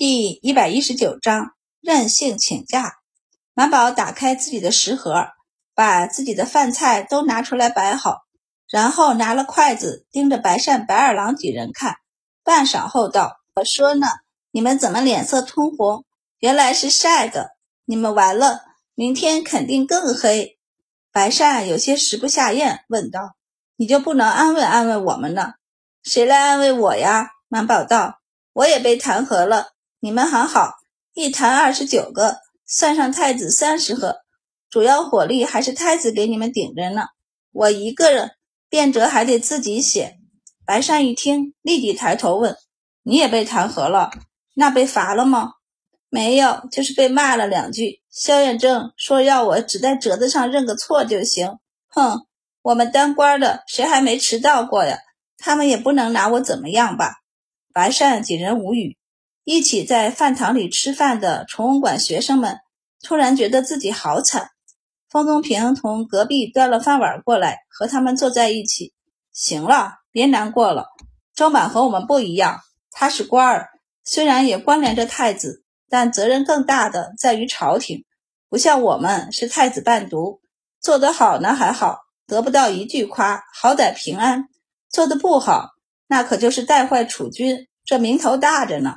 第一百一十九章任性请假。满宝打开自己的食盒，把自己的饭菜都拿出来摆好，然后拿了筷子盯着白善、白二郎几人看，半晌后道：“我说呢，你们怎么脸色通红？原来是晒的，你们完了，明天肯定更黑。”白善有些食不下咽，问道：“你就不能安慰安慰我们呢？谁来安慰我呀？”满宝道：“我也被弹劾了。”你们还好，一坛二十九个，算上太子三十个，主要火力还是太子给你们顶着呢。我一个人变折还得自己写。白善一听，立即抬头问：“你也被弹劾了？那被罚了吗？”“没有，就是被骂了两句。”萧远正说：“要我只在折子上认个错就行。”哼，我们当官的谁还没迟到过呀？他们也不能拿我怎么样吧？白善几人无语。一起在饭堂里吃饭的崇文馆学生们突然觉得自己好惨。方宗平从隔壁端了饭碗过来，和他们坐在一起。行了，别难过了。周满和我们不一样，他是官儿，虽然也关联着太子，但责任更大的在于朝廷，不像我们是太子伴读，做得好呢还好，得不到一句夸，好歹平安；做得不好，那可就是带坏储君，这名头大着呢。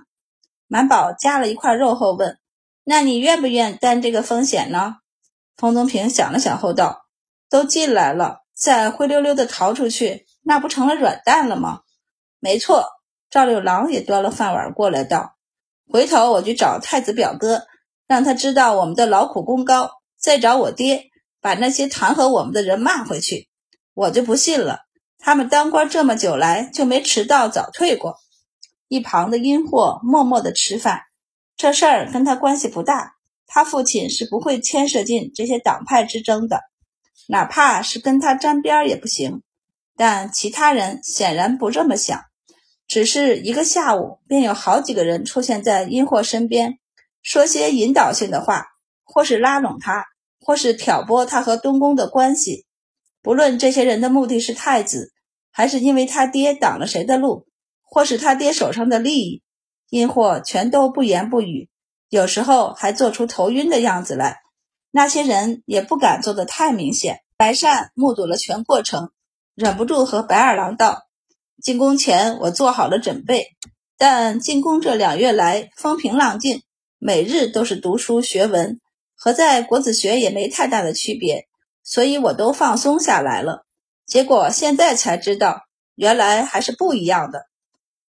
满宝夹了一块肉后问：“那你愿不愿担这个风险呢？”冯宗平想了想后道：“都进来了，再灰溜溜的逃出去，那不成了软蛋了吗？”“没错。”赵六郎也端了饭碗过来道：“回头我去找太子表哥，让他知道我们的劳苦功高，再找我爹，把那些弹劾我们的人骂回去。我就不信了，他们当官这么久来就没迟到早退过。”一旁的阴货默默地吃饭，这事儿跟他关系不大，他父亲是不会牵涉进这些党派之争的，哪怕是跟他沾边也不行。但其他人显然不这么想，只是一个下午，便有好几个人出现在阴货身边，说些引导性的话，或是拉拢他，或是挑拨他和东宫的关系。不论这些人的目的是太子，还是因为他爹挡了谁的路。或是他爹手上的利益，因祸全都不言不语，有时候还做出头晕的样子来。那些人也不敢做得太明显。白善目睹了全过程，忍不住和白二郎道：“进宫前我做好了准备，但进宫这两月来风平浪静，每日都是读书学文，和在国子学也没太大的区别，所以我都放松下来了。结果现在才知道，原来还是不一样的。”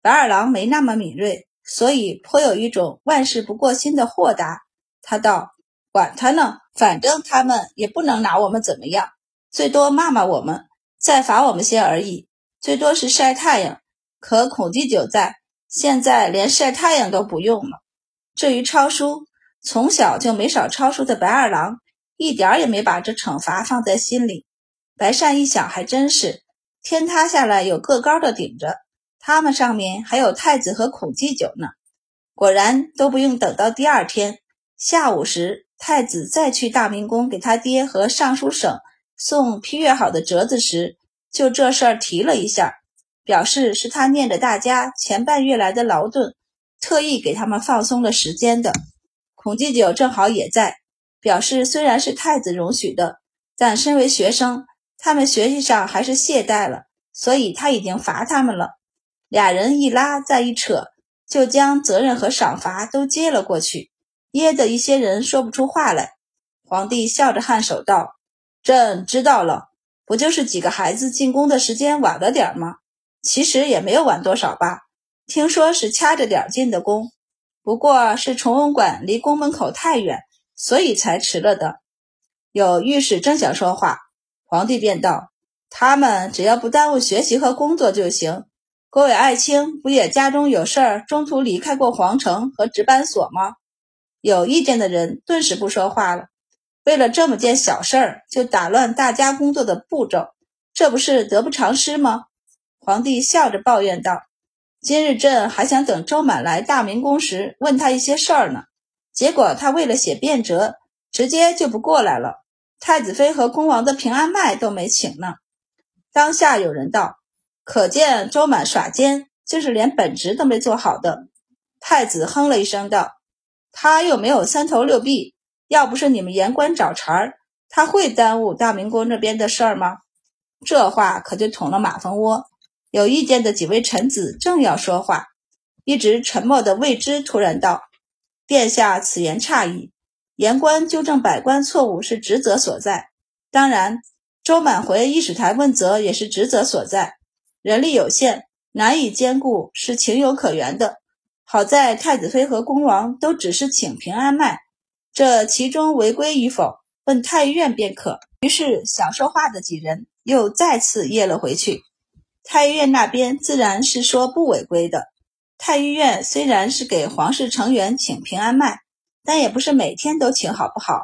白二郎没那么敏锐，所以颇有一种万事不过心的豁达。他道：“管他呢，反正他们也不能拿我们怎么样，最多骂骂我们，再罚我们些而已，最多是晒太阳。可孔季九在，现在连晒太阳都不用了。至于抄书，从小就没少抄书的白二郎，一点也没把这惩罚放在心里。白善一想，还真是，天塌下来有个高的顶着。”他们上面还有太子和孔祭酒呢。果然都不用等到第二天下午时，太子再去大明宫给他爹和尚书省送批阅好的折子时，就这事儿提了一下，表示是他念着大家前半月来的劳顿，特意给他们放松了时间的。孔祭酒正好也在，表示虽然是太子容许的，但身为学生，他们学习上还是懈怠了，所以他已经罚他们了。俩人一拉再一扯，就将责任和赏罚都接了过去，噎得一些人说不出话来。皇帝笑着颔首道：“朕知道了，不就是几个孩子进宫的时间晚了点吗？其实也没有晚多少吧。听说是掐着点进的宫，不过是崇文馆离宫门口太远，所以才迟了的。”有御史正想说话，皇帝便道：“他们只要不耽误学习和工作就行。”郭伟爱卿不也家中有事儿，中途离开过皇城和值班所吗？有意见的人顿时不说话了。为了这么件小事儿，就打乱大家工作的步骤，这不是得不偿失吗？皇帝笑着抱怨道：“今日朕还想等周满来大明宫时问他一些事儿呢，结果他为了写便折，直接就不过来了。太子妃和恭王的平安脉都没请呢。”当下有人道。可见周满耍奸，就是连本职都没做好的。太子哼了一声道：“他又没有三头六臂，要不是你们言官找茬儿，他会耽误大明宫这边的事儿吗？”这话可就捅了马蜂窝。有意见的几位臣子正要说话，一直沉默的魏之突然道：“殿下此言差矣，言官纠正百官错误是职责所在，当然，周满回御史台问责也是职责所在。人力有限，难以兼顾，是情有可原的。好在太子妃和恭王都只是请平安脉，这其中违规与否，问太医院便可。”于是想说话的几人。又再次噎了回去。太医院那边自然是说不违规的。太医院虽然是给皇室成员请平安脉，但也不是每天都请，好不好？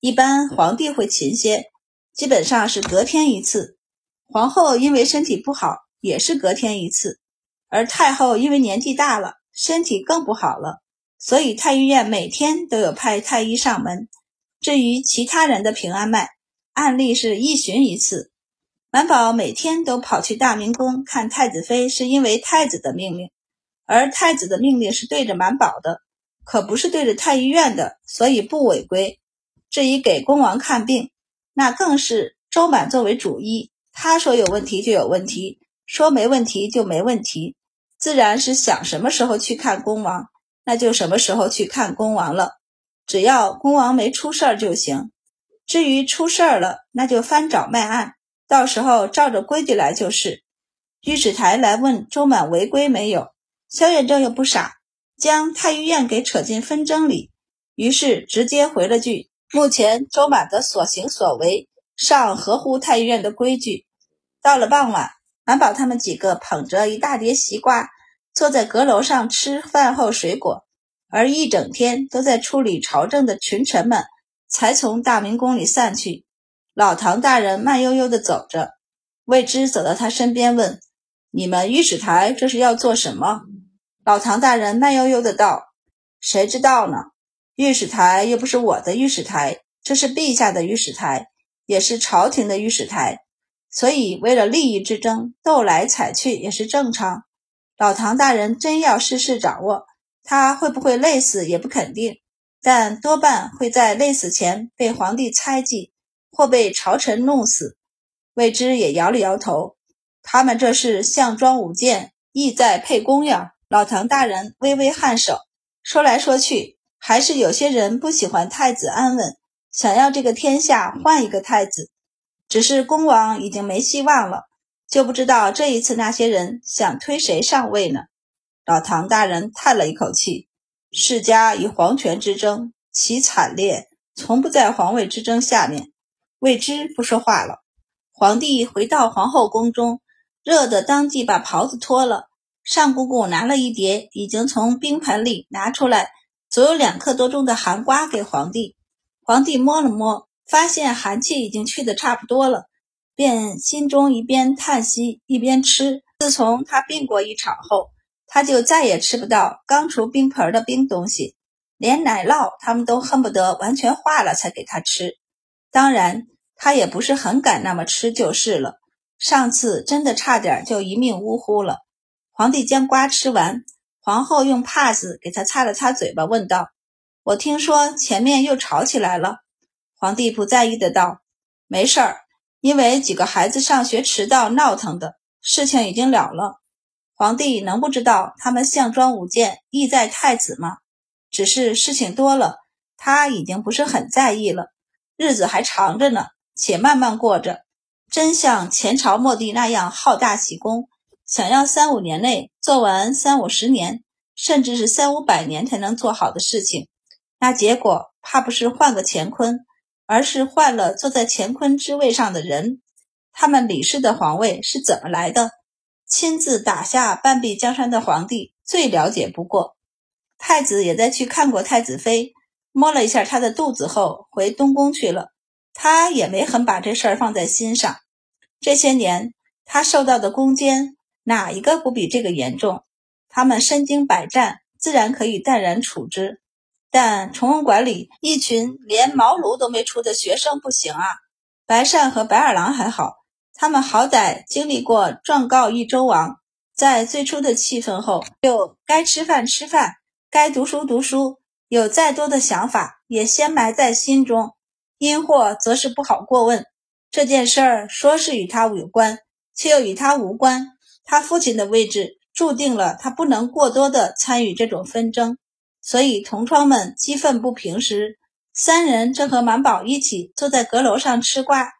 一般皇帝会勤些，基本上是隔天一次。皇后因为身体不好，也是隔天一次。而太后因为年纪大了，身体更不好了，所以太医院每天都有派太医上门。至于其他人的平安脉，按例是一旬一次。满宝每天都跑去大明宫看太子妃，是因为太子的命令，而太子的命令是对着满宝的，可不是对着太医院的，所以不违规。至于给恭王看病，那更是周满作为主医，他说有问题就有问题，说没问题就没问题，自然是想什么时候去看恭王，那就什么时候去看恭王了，只要恭王没出事儿就行。至于出事儿了，那就翻找卖案。到时候照着规矩来就是。御史台来问周满违规没有，萧远正又不傻，将太医院给扯进纷争里，于是直接回了句：“目前周满的所行所为尚合乎太医院的规矩。”到了傍晚，满宝他们几个捧着一大碟西瓜，坐在阁楼上吃饭后水果，而一整天都在处理朝政的群臣们才从大明宫里散去。老唐大人慢悠悠地走着，魏之走到他身边问：“你们御史台这是要做什么？”老唐大人慢悠悠地道：“谁知道呢？御史台又不是我的御史台，这是陛下的御史台，也是朝廷的御史台，所以为了利益之争，斗来踩去也是正常。老唐大人真要事事掌握，他会不会累死也不肯定，但多半会在累死前被皇帝猜忌。”或被朝臣弄死，魏之也摇了摇头。他们这是项庄舞剑，意在沛公呀。老唐大人微微颔首，说来说去，还是有些人不喜欢太子安稳，想要这个天下换一个太子。只是恭王已经没希望了，就不知道这一次那些人想推谁上位呢？老唐大人叹了一口气：世家与皇权之争，其惨烈，从不在皇位之争下面。未知不说话了。皇帝回到皇后宫中，热得当即把袍子脱了。尚姑姑拿了一碟已经从冰盆里拿出来，足有两克多重的寒瓜给皇帝。皇帝摸了摸，发现寒气已经去得差不多了，便心中一边叹息一边吃。自从他病过一场后，他就再也吃不到刚出冰盆的冰东西，连奶酪他们都恨不得完全化了才给他吃。当然，他也不是很敢那么吃就是了。上次真的差点就一命呜呼了。皇帝将瓜吃完，皇后用帕子给他擦了擦嘴巴，问道：“我听说前面又吵起来了。”皇帝不在意的道：“没事儿，因为几个孩子上学迟到闹腾的事情已经了了。皇帝能不知道他们项庄舞剑，意在太子吗？只是事情多了，他已经不是很在意了。”日子还长着呢，且慢慢过着。真像前朝末帝那样好大喜功，想要三五年内做完三五十年，甚至是三五百年才能做好的事情，那结果怕不是换个乾坤，而是换了坐在乾坤之位上的人。他们李氏的皇位是怎么来的？亲自打下半壁江山的皇帝最了解不过。太子也在去看过太子妃。摸了一下他的肚子后，回东宫去了。他也没很把这事儿放在心上。这些年他受到的攻坚，哪一个不比这个严重？他们身经百战，自然可以淡然处之。但崇文馆里一群连茅庐都没出的学生不行啊！白善和白二郎还好，他们好歹经历过状告一周王，在最初的气愤后，就该吃饭吃饭。该读书读书，有再多的想法也先埋在心中。因祸则是不好过问。这件事儿说是与他有关，却又与他无关。他父亲的位置注定了他不能过多的参与这种纷争，所以同窗们激愤不平时，三人正和满宝一起坐在阁楼上吃瓜。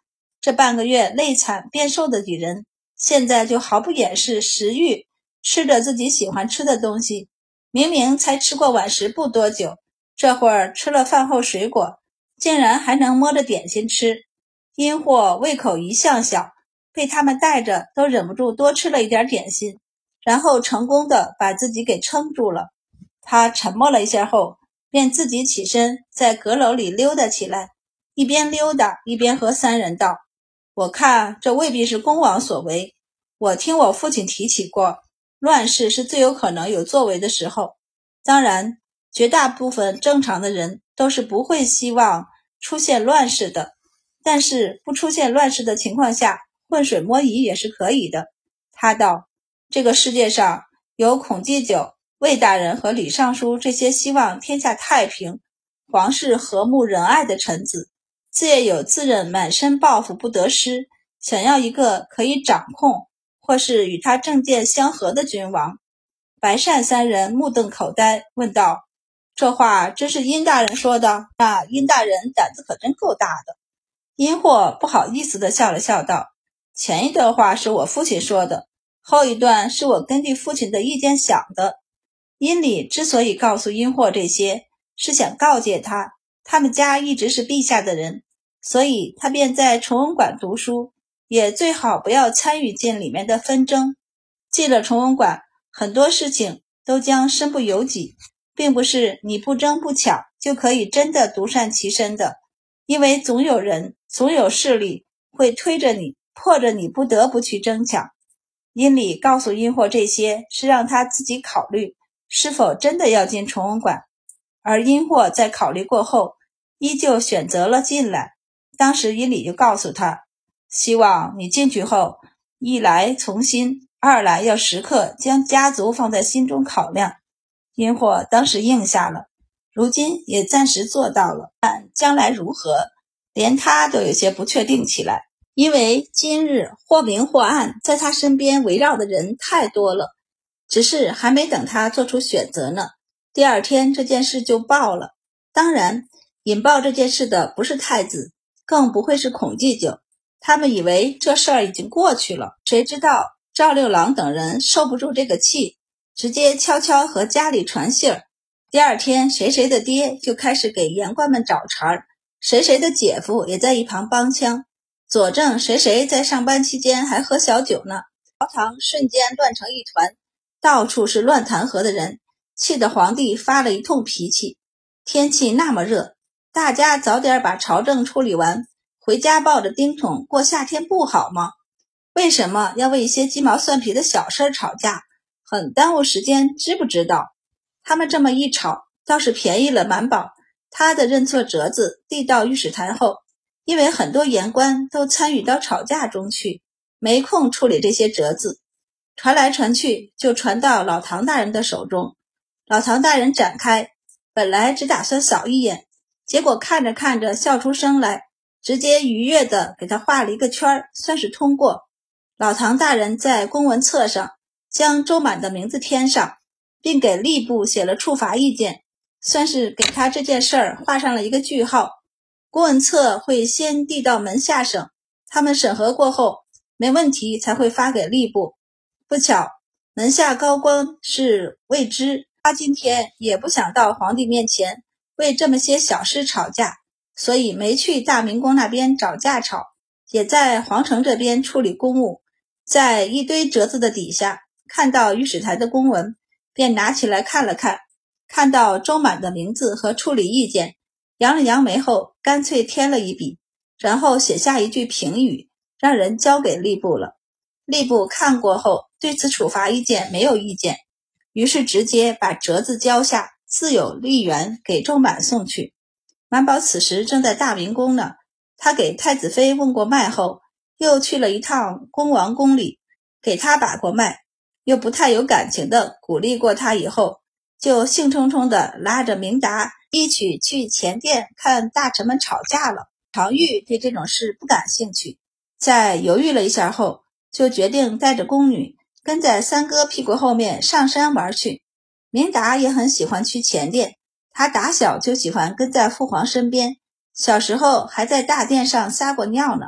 这半个月累惨变瘦的几人，现在就毫不掩饰食欲，吃着自己喜欢吃的东西。明明才吃过晚食不多久，这会儿吃了饭后水果，竟然还能摸着点心吃。因祸胃口一向小，被他们带着都忍不住多吃了一点点心，然后成功的把自己给撑住了。他沉默了一下后，便自己起身在阁楼里溜达起来，一边溜达一边和三人道：“我看这未必是公王所为，我听我父亲提起过。”乱世是最有可能有作为的时候，当然，绝大部分正常的人都是不会希望出现乱世的。但是不出现乱世的情况下，浑水摸鱼也是可以的。他道：“这个世界上有孔祭酒、魏大人和李尚书这些希望天下太平、皇室和睦仁爱的臣子，自也有自认满身抱负不得失，想要一个可以掌控。”或是与他政见相合的君王，白善三人目瞪口呆，问道：“这话真是殷大人说的？那殷大人胆子可真够大的。”殷祸不好意思地笑了笑，道：“前一段话是我父亲说的，后一段是我根据父亲的意见想的。殷礼之所以告诉殷祸这些，是想告诫他，他们家一直是陛下的人，所以他便在崇文馆读书。”也最好不要参与进里面的纷争。进了崇文馆，很多事情都将身不由己，并不是你不争不抢就可以真的独善其身的，因为总有人、总有势力会推着你、迫着你不得不去争抢。殷礼告诉殷霍这些，是让他自己考虑是否真的要进崇文馆，而殷霍在考虑过后，依旧选择了进来。当时殷礼就告诉他。希望你进去后，一来从心，二来要时刻将家族放在心中考量。殷霍当时应下了，如今也暂时做到了。但将来如何，连他都有些不确定起来。因为今日或明或暗，在他身边围绕的人太多了，只是还没等他做出选择呢。第二天这件事就爆了。当然，引爆这件事的不是太子，更不会是孔继久。他们以为这事儿已经过去了，谁知道赵六郎等人受不住这个气，直接悄悄和家里传信儿。第二天，谁谁的爹就开始给言官们找茬儿，谁谁的姐夫也在一旁帮腔，佐证谁谁在上班期间还喝小酒呢。朝堂瞬间乱成一团，到处是乱弹劾的人，气得皇帝发了一通脾气。天气那么热，大家早点把朝政处理完。回家抱着丁桶过夏天不好吗？为什么要为一些鸡毛蒜皮的小事吵架？很耽误时间，知不知道？他们这么一吵，倒是便宜了满宝。他的认错折子递到御史台后，因为很多言官都参与到吵架中去，没空处理这些折子，传来传去就传到老唐大人的手中。老唐大人展开，本来只打算扫一眼，结果看着看着笑出声来。直接愉悦地给他画了一个圈儿，算是通过。老唐大人在公文册上将周满的名字添上，并给吏部写了处罚意见，算是给他这件事儿画上了一个句号。公文册会先递到门下省，他们审核过后没问题才会发给吏部。不巧，门下高官是未知，他今天也不想到皇帝面前为这么些小事吵架。所以没去大明宫那边找架吵，也在皇城这边处理公务。在一堆折子的底下，看到御史台的公文，便拿起来看了看。看到周满的名字和处理意见，扬了扬眉后，干脆添了一笔，然后写下一句评语，让人交给吏部了。吏部看过后，对此处罚意见没有意见，于是直接把折子交下，自有吏员给周满送去。满宝此时正在大明宫呢，他给太子妃问过脉后，又去了一趟恭王宫里，给他把过脉，又不太有感情的鼓励过他。以后就兴冲冲的拉着明达一起去前殿看大臣们吵架了。常玉对这种事不感兴趣，在犹豫了一下后，就决定带着宫女跟在三哥屁股后面上山玩去。明达也很喜欢去前殿，他打小就喜欢跟在父皇身边，小时候还在大殿上撒过尿呢。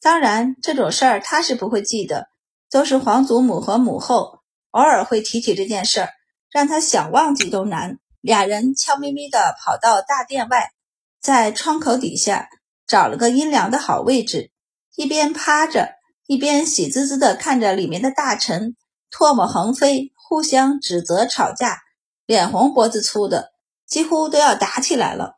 当然，这种事儿他是不会记得，都是皇祖母和母后偶尔会提起这件事儿，让他想忘记都难。俩人悄咪咪地跑到大殿外，在窗口底下找了个阴凉的好位置，一边趴着，一边喜滋滋地看着里面的大臣唾沫横飞，互相指责吵架，脸红脖子粗的，几乎都要打起来了。